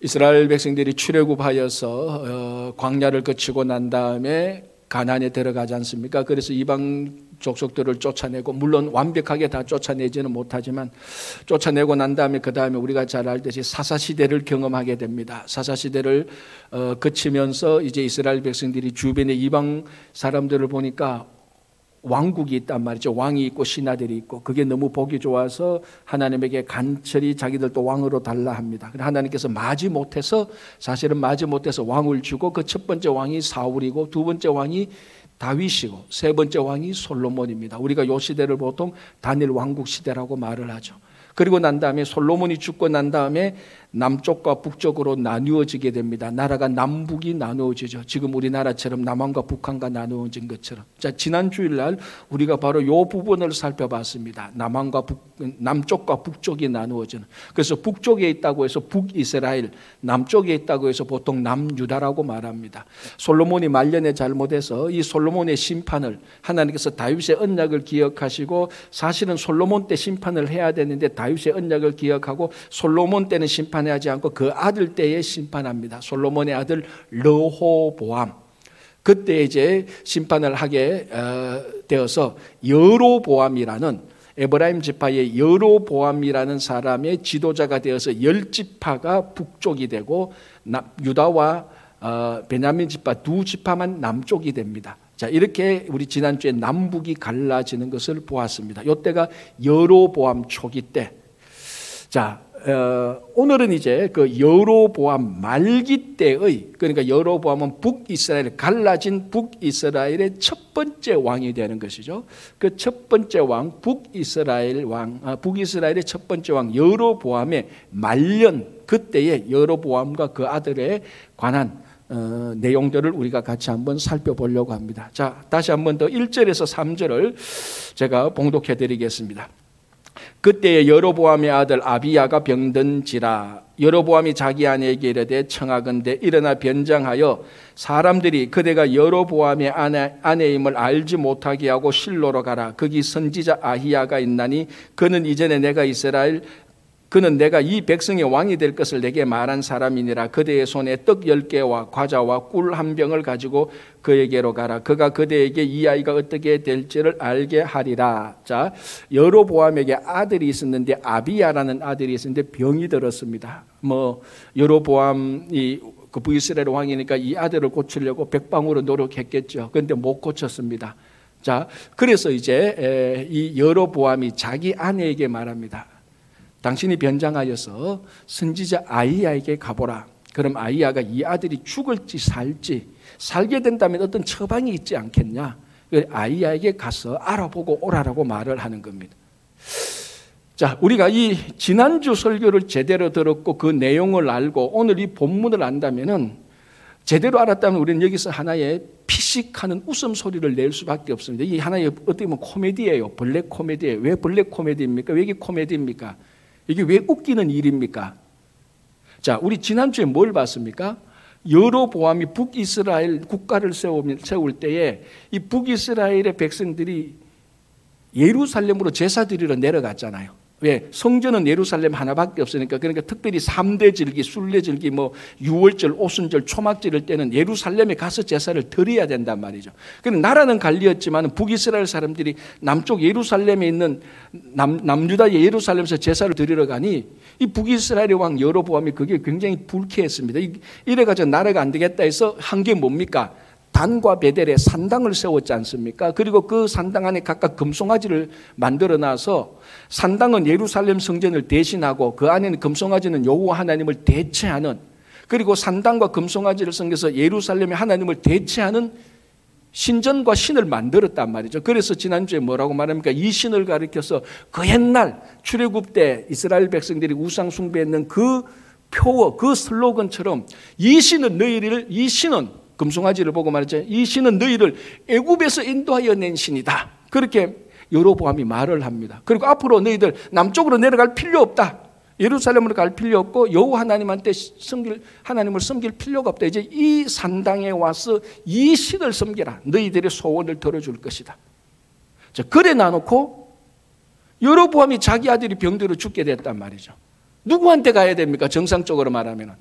이스라엘 백성들이 출애굽하여서 어, 광야를 거치고 난 다음에 가나안에 들어가지 않습니까? 그래서 이방 족속들을 쫓아내고 물론 완벽하게 다 쫓아내지는 못하지만 쫓아내고 난 다음에 그 다음에 우리가 잘 알듯이 사사 시대를 경험하게 됩니다. 사사 시대를 어, 거치면서 이제 이스라엘 백성들이 주변의 이방 사람들을 보니까 왕국이 있단 말이죠. 왕이 있고 신하들이 있고 그게 너무 보기 좋아서 하나님에게 간절히 자기들도 왕으로 달라 합니다. 하나님께서 마지 못해서 사실은 마지 못해서 왕을 주고 그 첫 번째 왕이 사울이고 두 번째 왕이 다윗이고 세 번째 왕이 솔로몬입니다. 우리가 요 시대를 보통 단일 왕국 시대라고 말을 하죠. 그리고 난 다음에 솔로몬이 죽고 난 다음에 남쪽과 북쪽으로 나누어지게 됩니다. 나라가 남북이 나누어지죠. 지금 우리나라처럼 남한과 북한과 나누어진 것처럼. 자, 지난 주일날 우리가 바로 이 부분을 살펴봤습니다. 남한과 북, 남쪽과 북쪽이 나누어지는. 그래서 북쪽에 있다고 해서 북이스라엘, 남쪽에 있다고 해서 보통 남유다라고 말합니다. 솔로몬이 말년에 잘못해서 이 솔로몬의 심판을 하나님께서 다윗의 언약을 기억하시고 사실은 솔로몬 때 심판을 해야 되는데 다윗의 언약을 기억하고 솔로몬 때는 심판 심판하지 않고 그 아들 때에 심판합니다. 솔로몬의 아들 르호보암. 그때 이제 심판을 하게 어, 되어서 여로보암이라는 에브라임 지파의 여로보암이라는 사람의 지도자가 되어서 열 지파가 북쪽이 되고 유다와 어, 베냐민 지파 두 지파만 남쪽이 됩니다. 자, 이렇게 우리 지난주에 남북이 갈라지는 것을 보았습니다. 이때가 여로보암 초기 때. 자, 어, 오늘은 이제 그 여로보암 말기 때의 그러니까 여로보암은 북이스라엘 갈라진 북이스라엘의 첫 번째 왕이 되는 것이죠. 그 첫 번째 왕 북이스라엘 왕 아, 북이스라엘의 첫 번째 왕 여로보암의 말년 그때의 여로보암과 그 아들에 관한 어, 내용들을 우리가 같이 한번 살펴보려고 합니다. 자, 다시 한번 더 1절에서 3절을 제가 봉독해 드리겠습니다. 그때 여로보암의 아들 아비야가 병든지라 여로보암이 자기 아내에게 이르되 청하건대 일어나 변장하여 사람들이 그대가 여로보암의 아내, 아내임을 알지 못하게 하고 실로로 가라. 거기 선지자 아히야가 있나니 그는 이전에 내가 이스라엘 그는 내가 이 백성의 왕이 될 것을 내게 말한 사람이니라. 그대의 손에 떡 열개와 과자와 꿀 한 병을 가지고 그에게로 가라. 그가 그대에게 이 아이가 어떻게 될지를 알게 하리라. 자 여로보암에게 아들이 있었는데 아비야라는 아들이 있었는데 병이 들었습니다. 뭐 여로보암이 그 부이스라엘 왕이니까 이 아들을 고치려고 백방으로 노력했겠죠. 그런데 못 고쳤습니다. 자 그래서 이제 이 여로보암이 자기 아내에게 말합니다 당신이 변장하여서 선지자 아이야에게 가보라. 그럼 아이야가 이 아들이 죽을지 살지 살게 된다면 어떤 처방이 있지 않겠냐? 아이야에게 가서 알아보고 오라라고 말을 하는 겁니다. 자, 우리가 이 지난주 설교를 제대로 들었고 그 내용을 알고 오늘 이 본문을 안다면은 제대로 알았다면 우리는 여기서 하나의 피식하는 웃음소리를 낼 수밖에 없습니다. 이 하나의 어떻게 보면 코미디예요. 블랙 코미디예요. 왜 블랙 코미디입니까? 왜 이게 코미디입니까? 이게 왜 웃기는 일입니까? 자, 우리 지난주에 뭘 봤습니까? 여로보암이 북이스라엘 국가를 세울 때에 이 북이스라엘의 백성들이 예루살렘으로 제사 드리러 내려갔잖아요. 왜? 성전은 예루살렘 하나밖에 없으니까 그러니까 특별히 3대 절기, 순례 절기, 뭐 6월절, 오순절, 초막절일 때는 예루살렘에 가서 제사를 드려야 된단 말이죠. 그런데 나라는 갈리었지만 북이스라엘 사람들이 남쪽 예루살렘에 있는 남, 남유다의 예루살렘에서 제사를 드리러 가니 이 북이스라엘의 왕 여로보암이 그게 굉장히 불쾌했습니다. 이래 가지고 나라가 안 되겠다 해서 한 게 뭡니까? 단과 베델에 산당을 세웠지 않습니까? 그리고 그 산당 안에 각각 금송아지를 만들어 놔서 산당은 예루살렘 성전을 대신하고 그 안에는 금송아지는 여호와 하나님을 대체하는 그리고 산당과 금송아지를 섬겨서 예루살렘의 하나님을 대체하는 신전과 신을 만들었단 말이죠. 그래서 지난주에 뭐라고 말합니까? 이 신을 가리켜서 그 옛날 출애굽 때 이스라엘 백성들이 우상 숭배했는 그 표어, 그 슬로건처럼 이 신은 너희를 이 신은 금송아지를 보고 말했죠. 이 신은 너희를 애굽에서 인도하여 낸 신이다. 그렇게 여로보암이 말을 합니다. 그리고 앞으로 너희들 남쪽으로 내려갈 필요 없다. 예루살렘으로 갈 필요 없고 여호와 하나님한테 섬길 하나님을 섬길 필요가 없다. 이제 이 산당에 와서 이 신을 섬기라. 너희들의 소원을 들어줄 것이다. 자, 그래 놔놓고 여로보암이 자기 아들이 병들어 죽게 됐단 말이죠. 누구한테 가야 됩니까? 정상적으로 말하면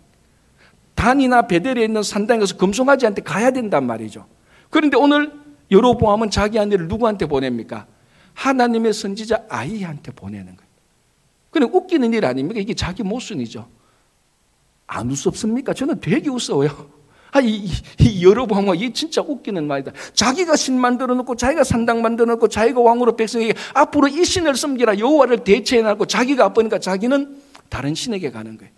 단이나 베델에 있는 산당에 가서 금송아지한테 가야 된단 말이죠. 그런데 오늘 여로보암은 자기 아내를 누구한테 보냅니까? 하나님의 선지자 아이한테 보내는 거예요. 그냥 웃기는 일 아닙니까? 이게 자기 모순이죠. 안 웃습니까? 저는 되게 웃어요. 아, 이, 이 여로보암은 이 진짜 웃기는 말이다. 자기가 신 만들어 놓고 자기가 산당 만들어 놓고 자기가 왕으로 백성에게 앞으로 이 신을 섬기라 여호와를 대체해 놨고 자기가 아프니까 자기는 다른 신에게 가는 거예요.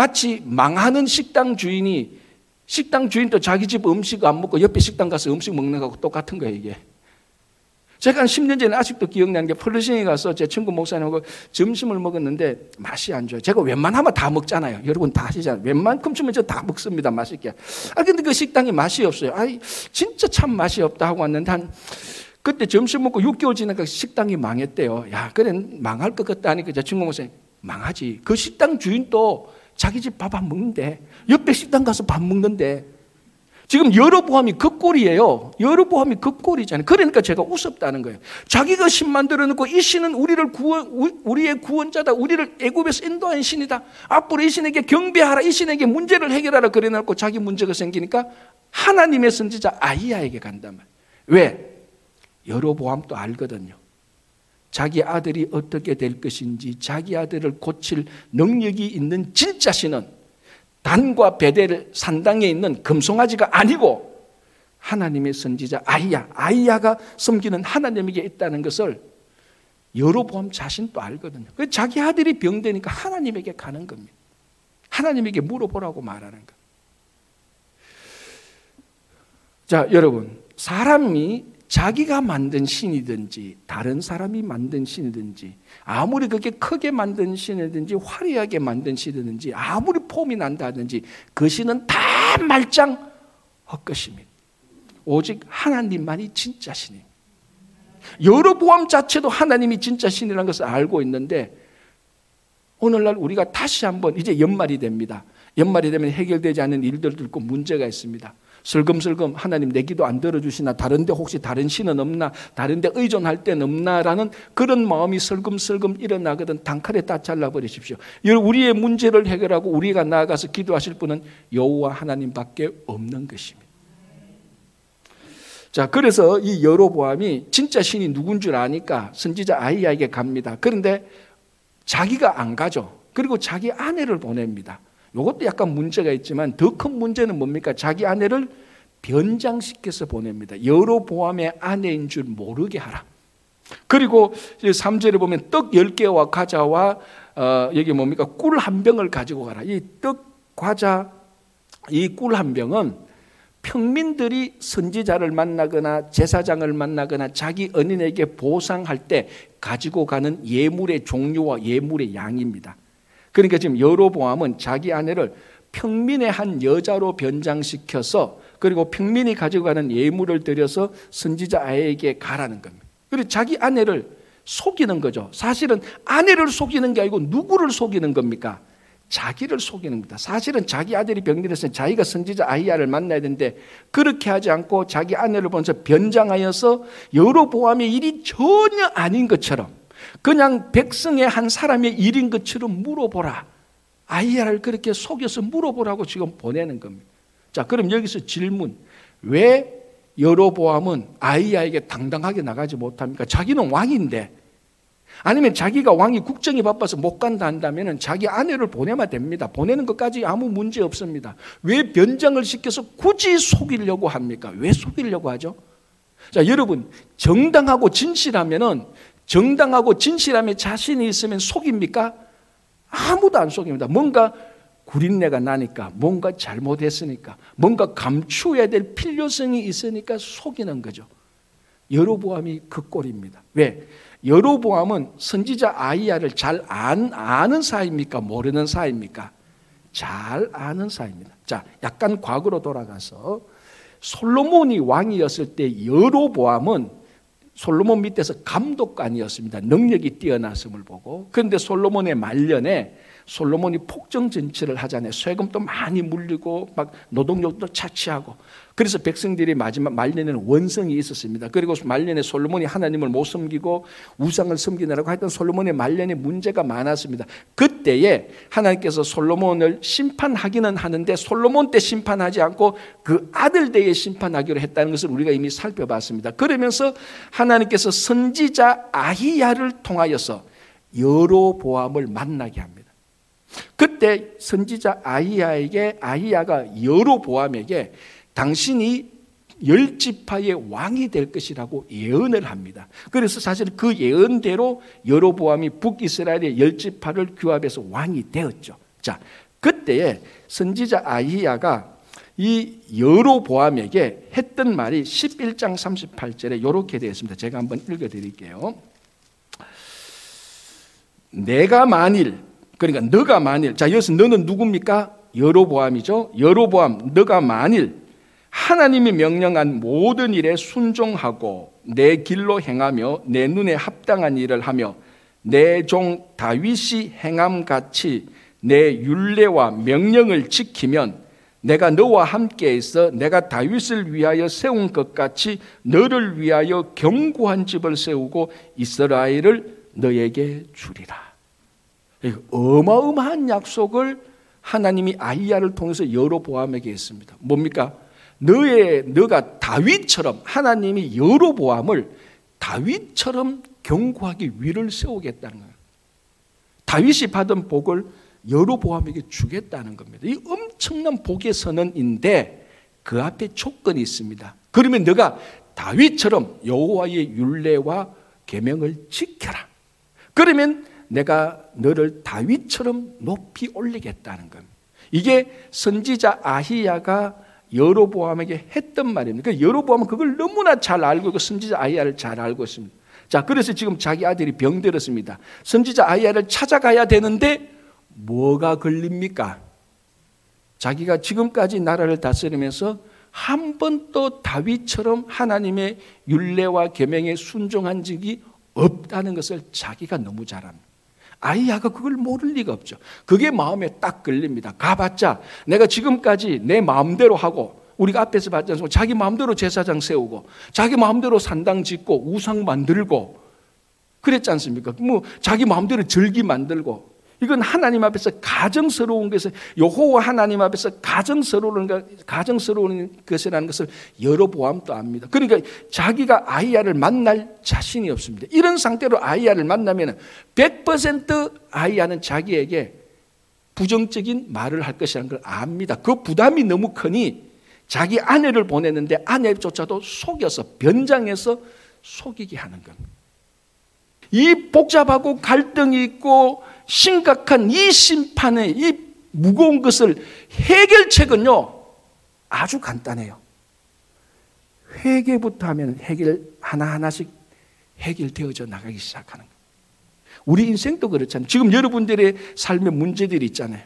마치 망하는 식당 주인이 식당 주인도 자기 집 음식 안 먹고 옆에 식당 가서 음식 먹는 거하고 똑같은 거예요, 이게. 제가 한 10년 전에 아직도 기억나는 게 펄르싱에 가서 제 친구 목사님하고 점심을 먹었는데 맛이 안 좋아요. 제가 웬만하면 다 먹잖아요. 여러분 다 아시잖아요. 웬만큼 주면 저 다 먹습니다. 맛있게. 아, 근데 그 식당이 맛이 없어요. 아이, 진짜 참 맛이 없다 하고 왔는데 한 그때 점심 먹고 6개월 지나니까 식당이 망했대요. 야, 그래 망할 것 같다 하니까 제 친구 목사님 망하지. 그 식당 주인도 자기 집 밥 안 먹는데 옆에 식당 가서 밥 먹는데 지금 여러보암이 그 꼴이에요. 여러보암이 그 꼴이잖아요. 그러니까 제가 우습다는 거예요. 자기가 신 만들어 놓고 이 신은 우리를 구원, 우리의 구원자다. 우리를 애굽에서 인도한 신이다. 앞으로 이 신에게 경배하라. 이 신에게 문제를 해결하라. 그래 놓고 자기 문제가 생기니까 하나님의 선지자 아이야에게 간단 말이에요. 왜? 여러보암도 알거든요. 자기 아들이 어떻게 될 것인지 자기 아들을 고칠 능력이 있는 진짜 신은 단과 베델 산당에 있는 금송아지가 아니고 하나님의 선지자 아이야, 아이야가 섬기는 하나님에게 있다는 것을 여로보암 자신도 알거든요. 그 자기 아들이 병되니까 하나님에게 가는 겁니다. 하나님에게 물어보라고 말하는 거. 자, 여러분, 사람이 자기가 만든 신이든지 다른 사람이 만든 신이든지 아무리 그게 크게 만든 신이든지 화려하게 만든 신이든지 아무리 폼이 난다든지 그 신은 다 말짱 헛것입니다. 오직 하나님만이 진짜 신입니다. 여러보암 자체도 하나님이 진짜 신이라는 것을 알고 있는데 오늘날 우리가 다시 한번 이제 연말이 됩니다. 연말이 되면 해결되지 않은 일들도 있고 문제가 있습니다. 슬금슬금 하나님 내 기도 안 들어주시나 다른데 혹시 다른 신은 없나 다른데 의존할 데는 없나라는 그런 마음이 슬금슬금 일어나거든 단칼에 다 잘라버리십시오. 우리의 문제를 해결하고 우리가 나아가서 기도하실 분은 여호와 하나님밖에 없는 것입니다. 자, 그래서 이 여로보암이 진짜 신이 누군 줄 아니까 선지자 아이야에게 갑니다. 그런데 자기가 안 가죠. 그리고 자기 아내를 보냅니다. 이것도 약간 문제가 있지만 더 큰 문제는 뭡니까? 자기 아내를 변장시켜서 보냅니다. 여로보암의 아내인 줄 모르게 하라. 그리고 3절에 보면 떡 10개와 과자와 어, 여기 뭡니까? 꿀 한 병을 가지고 가라. 이 떡, 과자, 이 꿀 한 병은 평민들이 선지자를 만나거나 제사장을 만나거나 자기 은인에게 보상할 때 가지고 가는 예물의 종류와 예물의 양입니다. 그러니까 지금 여로보암은 자기 아내를 평민의 한 여자로 변장시켜서 그리고 평민이 가지고 가는 예물을 들여서 선지자 아에게 가라는 겁니다. 그리고 자기 아내를 속이는 거죠. 사실은 아내를 속이는 게 아니고 누구를 속이는 겁니까? 자기를 속이는 겁니다. 사실은 자기 아들이 병들었을 때 자기가 선지자 아이야를 만나야 되는데 그렇게 하지 않고 자기 아내를 보면서 변장하여서 여로보암의 일이 전혀 아닌 것처럼 그냥 백성의 한 사람의 일인 것처럼 물어보라. 아이야를 그렇게 속여서 물어보라고 지금 보내는 겁니다. 자, 그럼 여기서 질문. 왜 여로보암은 아이야에게 당당하게 나가지 못합니까? 자기는 왕인데. 아니면 자기가 왕이 국정이 바빠서 못 간다 한다면 자기 아내를 보내면 됩니다. 보내는 것까지 아무 문제 없습니다. 왜 변장을 시켜서 굳이 속이려고 합니까? 왜 속이려고 하죠? 자, 여러분, 정당하고 진실하면은 정당하고 진실함에 자신이 있으면 속입니까? 아무도 안 속입니다. 뭔가 구린내가 나니까, 뭔가 잘못했으니까, 뭔가 감추어야 될 필요성이 있으니까 속이는 거죠. 여로보암이 그 꼴입니다. 왜? 여로보암은 선지자 아이야를 잘 안, 아는 사이입니까? 모르는 사이입니까? 잘 아는 사이입니다. 자, 약간 과거로 돌아가서 솔로몬이 왕이었을 때 여로보암은 솔로몬 밑에서 감독관이었습니다. 능력이 뛰어났음을 보고. 그런데 솔로몬의 말년에 솔로몬이 폭정 정치를 하잖아요. 세금도 많이 물리고 막 노동력도 차치하고 그래서 백성들이 마지막 말년에는 원성이 있었습니다. 그리고 말년에 솔로몬이 하나님을 못 섬기고 우상을 섬기느라고 하여튼 솔로몬의 말년에 문제가 많았습니다. 그때에 하나님께서 솔로몬을 심판하기는 하는데 솔로몬 때 심판하지 않고 그 아들 때에 심판하기로 했다는 것을 우리가 이미 살펴봤습니다. 그러면서 하나님께서 선지자 아히야를 통하여서 여로보암을 만나게 합니다. 그때 선지자 아히야에게 아히야가 여로보암에게 당신이 열 지파의 왕이 될 것이라고 예언을 합니다. 그래서 사실 그 예언대로 여로보암이 북이스라엘의 열 지파를 규합해서 왕이 되었죠. 자, 그때에 선지자 아히야가 이 여로보암에게 했던 말이 11장 38절에 이렇게 되어 있습니다. 제가 한번 읽어 드릴게요. 내가 만일 그러니까 너가 만일 자 여기서 너는 누굽니까? 여로보암이죠. 여로보암 너가 만일 하나님이 명령한 모든 일에 순종하고 내 길로 행하며 내 눈에 합당한 일을 하며 내 종 다윗이 행함 같이 내 율례와 명령을 지키면 내가 너와 함께 있어 내가 다윗을 위하여 세운 것 같이 너를 위하여 견고한 집을 세우고 이스라엘을 너에게 주리라. 어마어마한 약속을 하나님이 아이야를 통해서 여로 보암에게 했습니다. 뭡니까? 너의 너가 다윗처럼 하나님이 여로 보암을 다윗처럼 견고하게 위를 세우겠다는 거예요. 다윗이 받은 복을 여로보암에게 주겠다는 겁니다. 이 엄청난 복의 선언인데 그 앞에 조건이 있습니다. 그러면 너가 다윗처럼 여호와의 율례와 계명을 지켜라. 그러면 내가 너를 다윗처럼 높이 올리겠다는 겁니다. 이게 선지자 아히야가 여로보암에게 했던 말입니다. 그 여로보암은 그걸 너무나 잘 알고 있고 선지자 아히야를 잘 알고 있습니다. 자, 그래서 지금 자기 아들이 병들었습니다. 선지자 아히야를 찾아가야 되는데 뭐가 걸립니까? 자기가 지금까지 나라를 다스리면서 한 번도 다윗처럼 하나님의 율례와 계명에 순종한 적이 없다는 것을 자기가 너무 잘 압니다. 아이야가 그걸 모를 리가 없죠. 그게 마음에 딱 걸립니다. 가봤자 내가 지금까지 내 마음대로 하고 우리가 앞에서 않습니까? 자기 마음대로 제사장 세우고 자기 마음대로 산당 짓고 우상 만들고 그랬지 않습니까? 뭐 자기 마음대로 절기 만들고 이건 하나님 앞에서 가정스러운 것을 여호와 하나님 앞에서 가정스러운 것, 가정스러운 것이라는 것을 여러 보암도 압니다. 그러니까 자기가 아이야를 만날 자신이 없습니다. 이런 상태로 아이야를 만나면 100% 아이야는 자기에게 부정적인 말을 할 것이라는 걸 압니다. 그 부담이 너무 크니 자기 아내를 보냈는데 아내조차도 속여서 변장해서 속이게 하는 겁니다. 이 복잡하고 갈등이 있고 심각한 이 심판의 이 무거운 것을 해결책은요, 아주 간단해요. 회개부터 하면 해결 하나하나씩 해결되어져 나가기 시작하는 거예요. 우리 인생도 그렇잖아요. 지금 여러분들의 삶의 문제들이 있잖아요.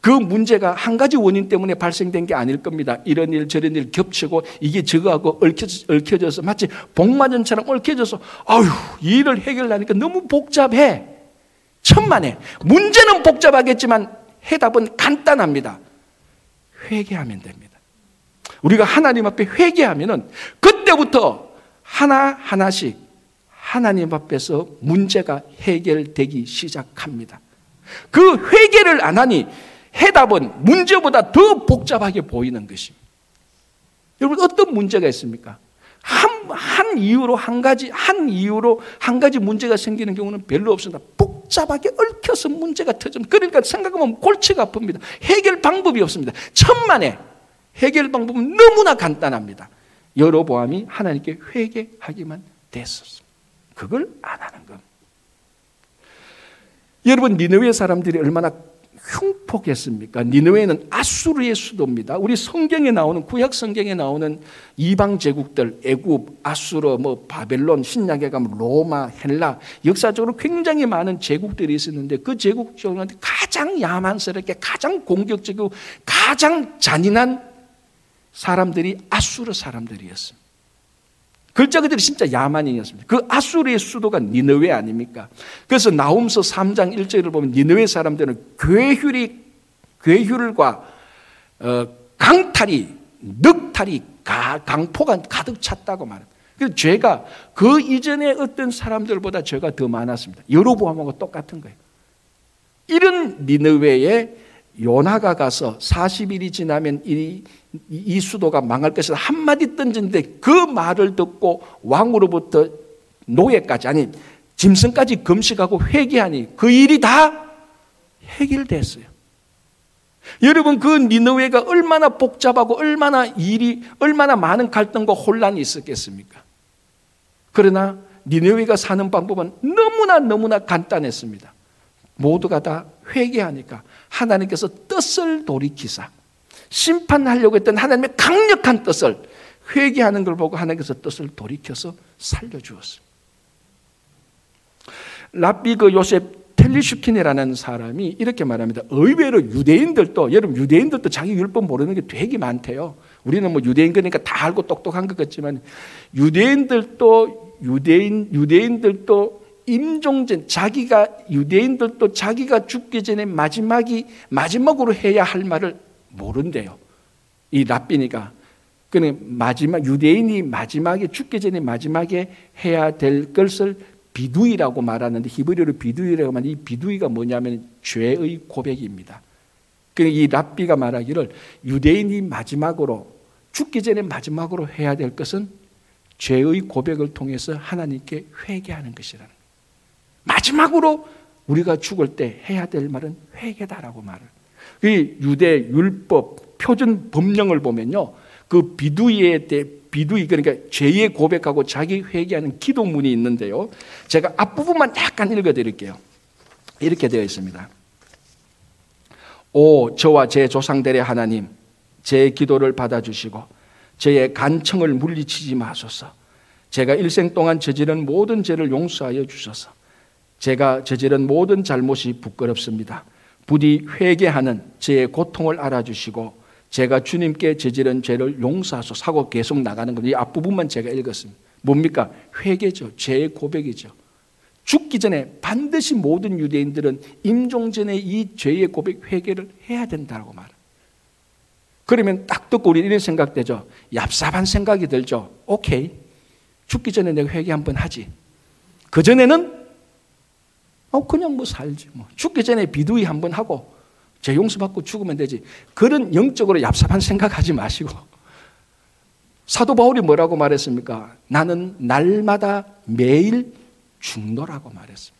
그 문제가 한 가지 원인 때문에 발생된 게 아닐 겁니다. 이런 일 저런 일 겹치고 이게 저거하고 얽혀져, 서 마치 복마전처럼 얽혀져서 아유 이 일을 해결하니까 너무 복잡해. 천만에. 문제는 복잡하겠지만 해답은 간단합니다. 회개하면 됩니다. 우리가 하나님 앞에 회개하면은 그때부터 하나하나씩 하나님 앞에서 문제가 해결되기 시작합니다. 그 회개를 안 하니 해답은 문제보다 더 복잡하게 보이는 것입니다. 여러분 어떤 문제가 있습니까? 한, 한 이유로 한 가지, 한 이유로 한 가지 문제가 생기는 경우는 별로 없습니다. 복 잡하게 얽혀서 문제가 터집니다. 그러니까 생각하면 골치가 아픕니다. 해결 방법이 없습니다. 천만에 해결 방법은 너무나 간단합니다. 여로보암이 하나님께 회개하기만 됐었습니다. 그걸 안 하는 것. 여러분 니느웨 사람들이 얼마나 흉폭했습니까? 니느웨는 아수르의 수도입니다. 우리 성경에 나오는 구약 성경에 나오는 이방 제국들 애굽, 아수르, 뭐 바벨론, 신약에 가면 로마, 헬라 역사적으로 굉장히 많은 제국들이 있었는데 그 제국 중에 가장 야만스럽게 가장 공격적이고 가장 잔인한 사람들이 아수르 사람들이었습니다. 글자 그대로 진짜 야만인이었습니다. 그 아수르의 수도가 니느웨 아닙니까? 그래서 나홈서 3장 1절을 보면 니느웨 사람들은 괴휼이 괴휼과 어, 강탈이 늑탈이 가, 강포가 가득 찼다고 말합니다. 그 죄가 그 이전에 어떤 사람들보다 죄가 더 많았습니다. 여로보암하고 똑같은 거예요. 이런 니느웨에 요나가 가서 40일이 지나면 이, 이 수도가 망할 것이다 한마디 던졌는데 그 말을 듣고 왕으로부터 노예까지 아니 짐승까지 금식하고 회개하니 그 일이 다 해결됐어요. 여러분 그 니느웨가 얼마나 복잡하고 얼마나 일이 얼마나 많은 갈등과 혼란이 있었겠습니까? 그러나 니느웨가 사는 방법은 너무나 너무나 간단했습니다. 모두가 다 회개하니까 하나님께서 뜻을 돌이키사 심판하려고 했던 하나님의 강력한 뜻을 회개하는 걸 보고 하나님께서 뜻을 돌이켜서 살려주었습니다. 랍비 그 요셉 텔리슈킨이라는 사람이 이렇게 말합니다. 의외로 유대인들도 여러분 유대인들도 자기 율법 모르는 게 되게 많대요. 우리는 뭐 유대인 거니까 다 알고 똑똑한 것 같지만 유대인들도 유대인 유대인들도 임종전 자기가 유대인들도 자기가 죽기 전에 마지막이 마지막으로 해야 할 말을 모른대요. 이 랍비니까. 그는 마지막 유대인이 마지막에 죽기 전에 마지막에 해야 될 것을 비두이라고 말하는데 히브리어로 비두이라고 하면 이 비두이가 뭐냐면 죄의 고백입니다. 이 랍비가 말하기를 유대인이 마지막으로 죽기 전에 마지막으로 해야 될 것은 죄의 고백을 통해서 하나님께 회개하는 것이라는 마지막으로 우리가 죽을 때 해야 될 말은 회개다라고 말을. 그 유대 율법 표준 법령을 보면요. 그 비두이에 대 비두이 그러니까 죄의 고백하고 자기 회개하는 기도문이 있는데요. 제가 앞부분만 약간 읽어 드릴게요. 이렇게 되어 있습니다. 오 저와 제 조상들의 하나님 제 기도를 받아 주시고 저의 간청을 물리치지 마소서. 제가 일생 동안 저지른 모든 죄를 용서하여 주소서. 제가 저지른 모든 잘못이 부끄럽습니다. 부디 회개하는 제 고통을 알아주시고 제가 주님께 저지른 죄를 용서하소 사고 계속 나가는 겁니다. 이 앞부분만 제가 읽었습니다. 뭡니까? 회개죠. 죄의 고백이죠. 죽기 전에 반드시 모든 유대인들은 임종 전에 이 죄의 고백 회개를 해야 된다고 말. 그러면 딱 듣고 우리 이런 생각되죠. 얍삽한 생각이 들죠. 오케이. 죽기 전에 내가 회개 한번 하지. 그 전에는 어, 그냥 뭐 살지 뭐. 죽기 전에 비두이 한번 하고 죄 용서받고 죽으면 되지. 그런 영적으로 얍삽한 생각하지 마시고. 사도 바울이 뭐라고 말했습니까? 나는 날마다 매일 죽노라고 말했습니다.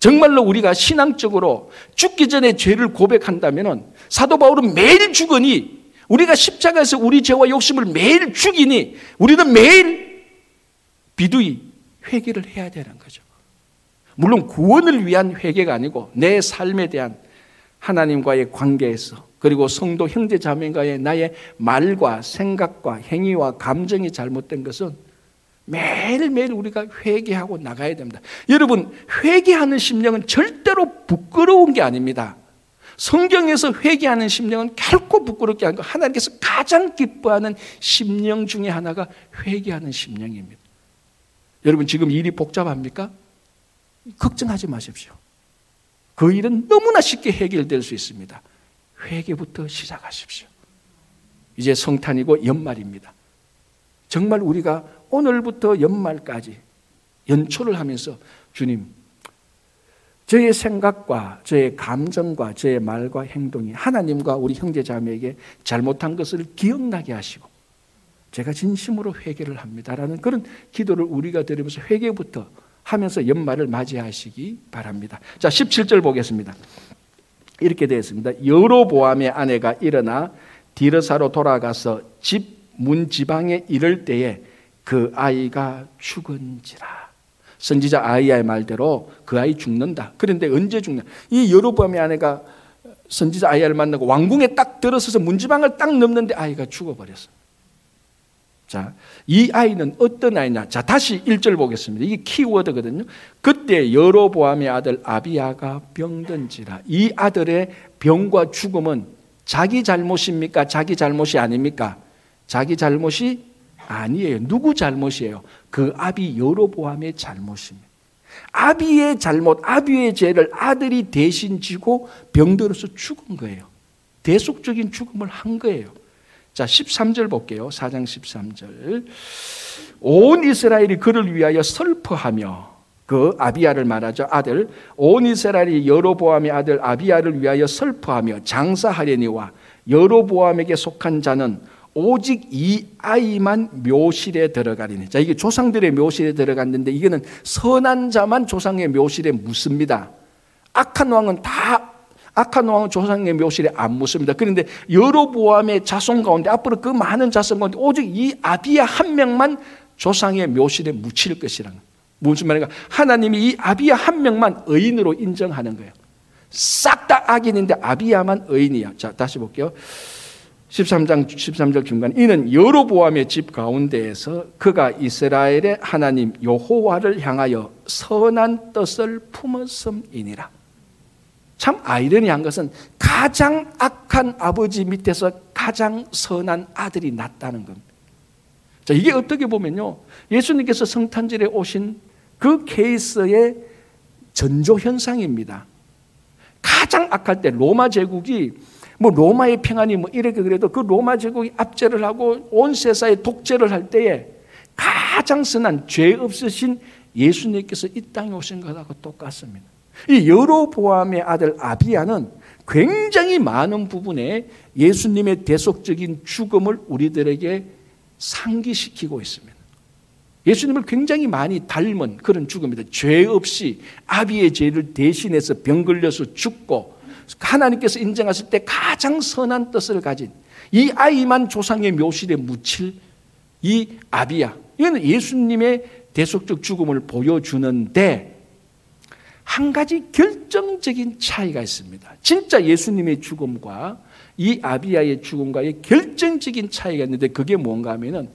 정말로 우리가 신앙적으로 죽기 전에 죄를 고백한다면 사도 바울은 매일 죽으니 우리가 십자가에서 우리 죄와 욕심을 매일 죽이니 우리는 매일 비두이 회개를 해야 되는 거죠. 물론 구원을 위한 회개가 아니고 내 삶에 대한 하나님과의 관계에서 그리고 성도 형제 자매과의 나의 말과 생각과 행위와 감정이 잘못된 것은 매일매일 우리가 회개하고 나가야 됩니다. 여러분, 회개하는 심령은 절대로 부끄러운 게 아닙니다. 성경에서 회개하는 심령은 결코 부끄럽게 하고 하나님께서 가장 기뻐하는 심령 중에 하나가 회개하는 심령입니다. 여러분, 지금 일이 복잡합니까? 걱정하지 마십시오. 그 일은 너무나 쉽게 해결될 수 있습니다. 회개부터 시작하십시오. 이제 성탄이고 연말입니다. 정말 우리가 오늘부터 연말까지 연초를 하면서 주님, 저의 생각과 저의 감정과 저의 말과 행동이 하나님과 우리 형제 자매에게 잘못한 것을 기억나게 하시고 제가 진심으로 회개를 합니다라는 그런 기도를 우리가 드리면서 회개부터 하면서 연말을 맞이하시기 바랍니다. 자, 17절 보겠습니다. 이렇게 되어 있습니다. 여로보암의 아내가 일어나 디르사로 돌아가서 집 문 지방에 이를 때에 그 아이가 죽은지라. 선지자 아이야의 말대로 그 아이 죽는다. 그런데 언제 죽냐? 이 여로보암의 아내가 선지자 아이야를 만나고 왕궁에 딱 들어서서 문지방을 딱 넘는데 아이가 죽어버렸어. 자, 이 아이는 어떤 아이냐? 자, 다시 1절 보겠습니다. 이게 키워드거든요. 그때 여로보암의 아들 아비야가 병든지라. 이 아들의 병과 죽음은 자기 잘못입니까? 자기 잘못이 아닙니까? 자기 잘못이 아니에요. 누구 잘못이에요? 그 아비 여로보암의 잘못입니다. 아비의 잘못, 아비의 죄를 아들이 대신 지고 병들어서 죽은 거예요. 대속적인 죽음을 한 거예요. 자, 13절 볼게요. 4장 13절. 온 이스라엘이 그를 위하여 슬퍼하며 그 아비야를 말하죠. 아들. 온 이스라엘이 여로보암의 아들 아비야를 위하여 슬퍼하며 장사하려니와 여로보암에게 속한 자는 오직 이 아이만 묘실에 들어가리니. 자, 이게 조상들의 묘실에 들어갔는데 이거는 선한 자만 조상의 묘실에 묻습니다. 악한 왕은 다 악한 왕은 조상의 묘실에 안 묻습니다. 그런데 여로보암의 자손 가운데 앞으로 그 많은 자손 가운데 오직 이 아비야 한 명만 조상의 묘실에 묻힐 것이라는 무슨 말인가? 하나님이 이 아비야 한 명만 의인으로 인정하는 거예요. 싹 다 악인인데 아비야만 의인이야. 자, 다시 볼게요. 13장 13절 중간 이는 여로보암의 집 가운데에서 그가 이스라엘의 하나님 여호와를 향하여 선한 뜻을 품었음이니라. 참 아이러니한 것은 가장 악한 아버지 밑에서 가장 선한 아들이 났다는 겁니다. 자, 이게 어떻게 보면요. 예수님께서 성탄절에 오신 그 케이스의 전조 현상입니다. 가장 악할 때 로마 제국이 뭐 로마의 평안이 뭐 이렇게 그래도 그 로마 제국이 압제를 하고 온 세상에 독재를 할 때에 가장 선한 죄 없으신 예수님께서 이 땅에 오신 것하고 똑같습니다. 이 여로보암의 아들 아비야는 굉장히 많은 부분에 예수님의 대속적인 죽음을 우리들에게 상기시키고 있습니다. 예수님을 굉장히 많이 닮은 그런 죽음이다. 죄 없이 아비의 죄를 대신해서 병 걸려서 죽고 하나님께서 인정하실 때 가장 선한 뜻을 가진 이 아이만 조상의 묘실에 묻힐 이 아비야. 이거는 예수님의 대속적 죽음을 보여주는데 한 가지 결정적인 차이가 있습니다. 진짜 예수님의 죽음과 이 아비야의 죽음과의 결정적인 차이가 있는데 그게 뭔가 하면은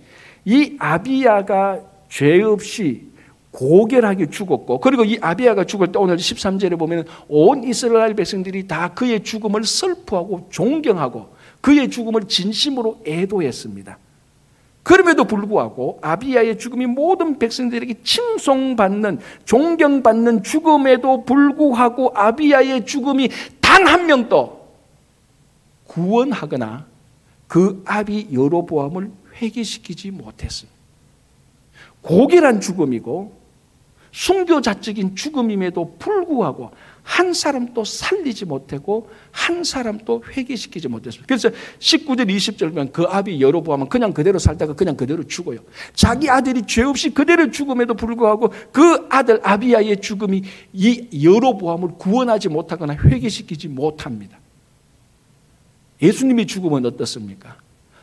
이 아비야가 죄 없이 고결하게 죽었고 그리고 이 아비야가 죽을 때 오늘 13절에 보면 온 이스라엘 백성들이 다 그의 죽음을 슬퍼하고 존경하고 그의 죽음을 진심으로 애도했습니다. 그럼에도 불구하고 아비야의 죽음이 모든 백성들에게 칭송받는 존경받는 죽음에도 불구하고 아비야의 죽음이 단 한 명도 구원하거나 그 아비 여로보암을 회개시키지 못했습니다. 고결한 죽음이고 순교자적인 죽음임에도 불구하고 한 사람도 살리지 못하고 한 사람도 회개시키지 못했습니다. 그래서 19절 20절 보면 그 아비 여로보암은 그냥 그대로 살다가 그냥 그대로 죽어요. 자기 아들이 죄 없이 그대로 죽음에도 불구하고 그 아들 아비야의 죽음이 이 여로보암을 구원하지 못하거나 회개시키지 못합니다. 예수님의 죽음은 어떻습니까?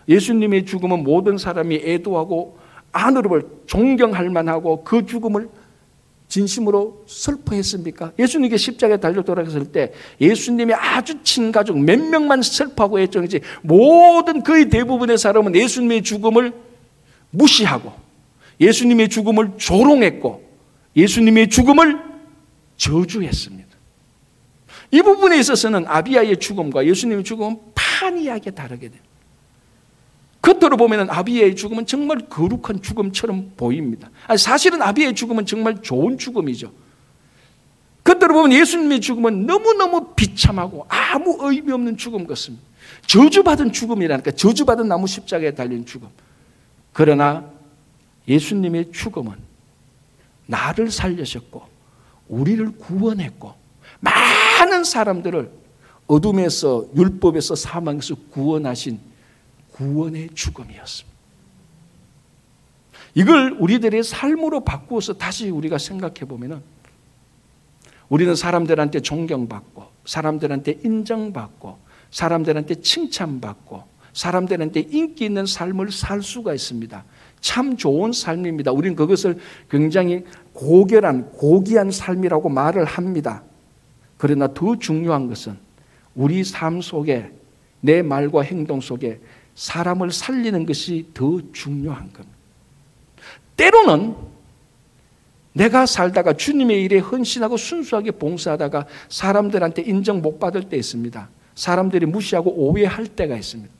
예수님의 죽음은 모든 사람이 애도하고 하늘을 존경할 만하고 그 죽음을 진심으로 슬퍼했습니까? 예수님께 십자가에 달려 돌아갔을 때 예수님이 아주 친가족 몇 명만 슬퍼하고 했죠지 모든 거의 대부분의 사람은 예수님의 죽음을 무시하고 예수님의 죽음을 조롱했고 예수님의 죽음을 저주했습니다. 이 부분에 있어서는 아비야의 죽음과 예수님의 죽음은 판이하게 다르게 돼요. 겉으로 보면 아비의 죽음은 정말 거룩한 죽음처럼 보입니다. 아니, 사실은 아비의 죽음은 정말 좋은 죽음이죠. 겉으로 보면 예수님의 죽음은 너무너무 비참하고 아무 의미 없는 죽음 같습니다. 저주받은 죽음이라니까 저주받은 나무 십자가에 달린 죽음. 그러나 예수님의 죽음은 나를 살려셨고 우리를 구원했고 많은 사람들을 어둠에서 율법에서 사망에서 구원하신 구원의 죽음이었습니다. 이걸 우리들의 삶으로 바꾸어서 다시 우리가 생각해 보면은 우리는 사람들한테 존경받고 사람들한테 인정받고 사람들한테 칭찬받고 사람들한테 인기 있는 삶을 살 수가 있습니다. 참 좋은 삶입니다. 우리는 그것을 굉장히 고결한 고귀한 삶이라고 말을 합니다. 그러나 더 중요한 것은 우리 삶 속에 내 말과 행동 속에 사람을 살리는 것이 더 중요한 겁니다. 때로는 내가 살다가 주님의 일에 헌신하고 순수하게 봉사하다가 사람들한테 인정 못 받을 때 있습니다. 사람들이 무시하고 오해할 때가 있습니다.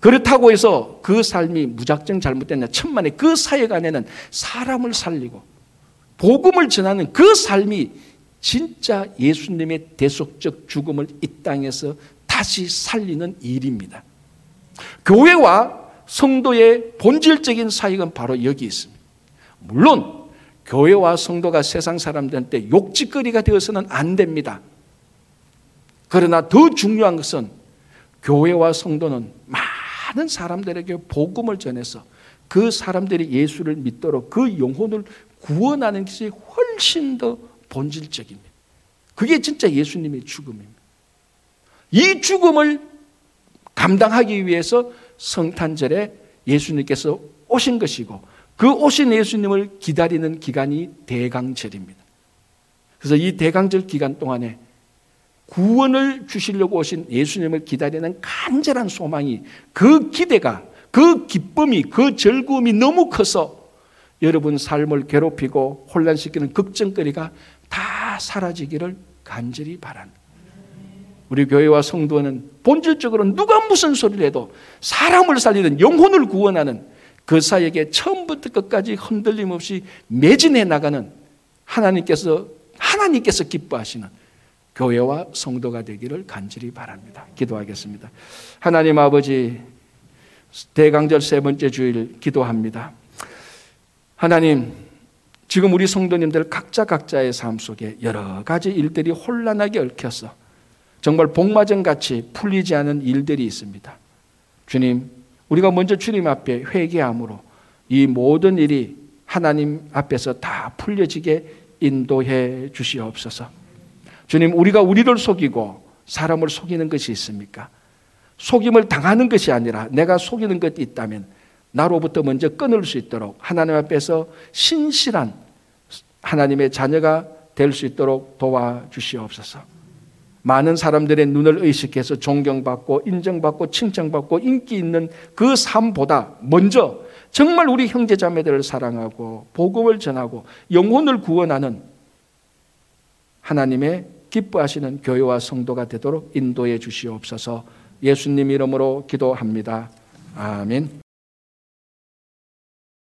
그렇다고 해서 그 삶이 무작정 잘못됐냐 천만에 그 사역 안에는 사람을 살리고 복음을 전하는 그 삶이 진짜 예수님의 대속적 죽음을 이 땅에서 다시 살리는 일입니다. 교회와 성도의 본질적인 사역은 바로 여기 있습니다. 물론 교회와 성도가 세상 사람들한테 욕짓거리가 되어서는 안 됩니다. 그러나 더 중요한 것은 교회와 성도는 많은 사람들에게 복음을 전해서 그 사람들이 예수를 믿도록 그 영혼을 구원하는 것이 훨씬 더 본질적입니다. 그게 진짜 예수님의 죽음입니다. 이 죽음을 감당하기 위해서 성탄절에 예수님께서 오신 것이고 그 오신 예수님을 기다리는 기간이 대강절입니다. 그래서 이 대강절 기간 동안에 구원을 주시려고 오신 예수님을 기다리는 간절한 소망이 그 기대가 그 기쁨이 그 즐거움이 너무 커서 여러분 삶을 괴롭히고 혼란시키는 걱정거리가 다 사라지기를 간절히 바랍니다. 우리 교회와 성도는 본질적으로 누가 무슨 소리를 해도 사람을 살리는 영혼을 구원하는 그 사에게 처음부터 끝까지 흔들림 없이 매진해 나가는 하나님께서 하나님께서 기뻐하시는 교회와 성도가 되기를 간절히 바랍니다. 기도하겠습니다. 하나님 아버지 대강절 세 번째 주일 기도합니다. 하나님 지금 우리 성도님들 각자 각자의 삶 속에 여러 가지 일들이 혼란하게 얽혀서 정말 복마전 같이 풀리지 않은 일들이 있습니다. 주님, 우리가 먼저 주님 앞에 회개함으로 이 모든 일이 하나님 앞에서 다 풀려지게 인도해 주시옵소서. 주님, 우리가 우리를 속이고 사람을 속이는 것이 있습니까? 속임을 당하는 것이 아니라 내가 속이는 것이 있다면 나로부터 먼저 끊을 수 있도록 하나님 앞에서 신실한 하나님의 자녀가 될 수 있도록 도와주시옵소서. 많은 사람들의 눈을 의식해서 존경받고 인정받고 칭찬받고 인기 있는 그 삶보다 먼저 정말 우리 형제 자매들을 사랑하고 복음을 전하고 영혼을 구원하는 하나님의 기뻐하시는 교회와 성도가 되도록 인도해 주시옵소서. 예수님 이름으로 기도합니다. 아멘.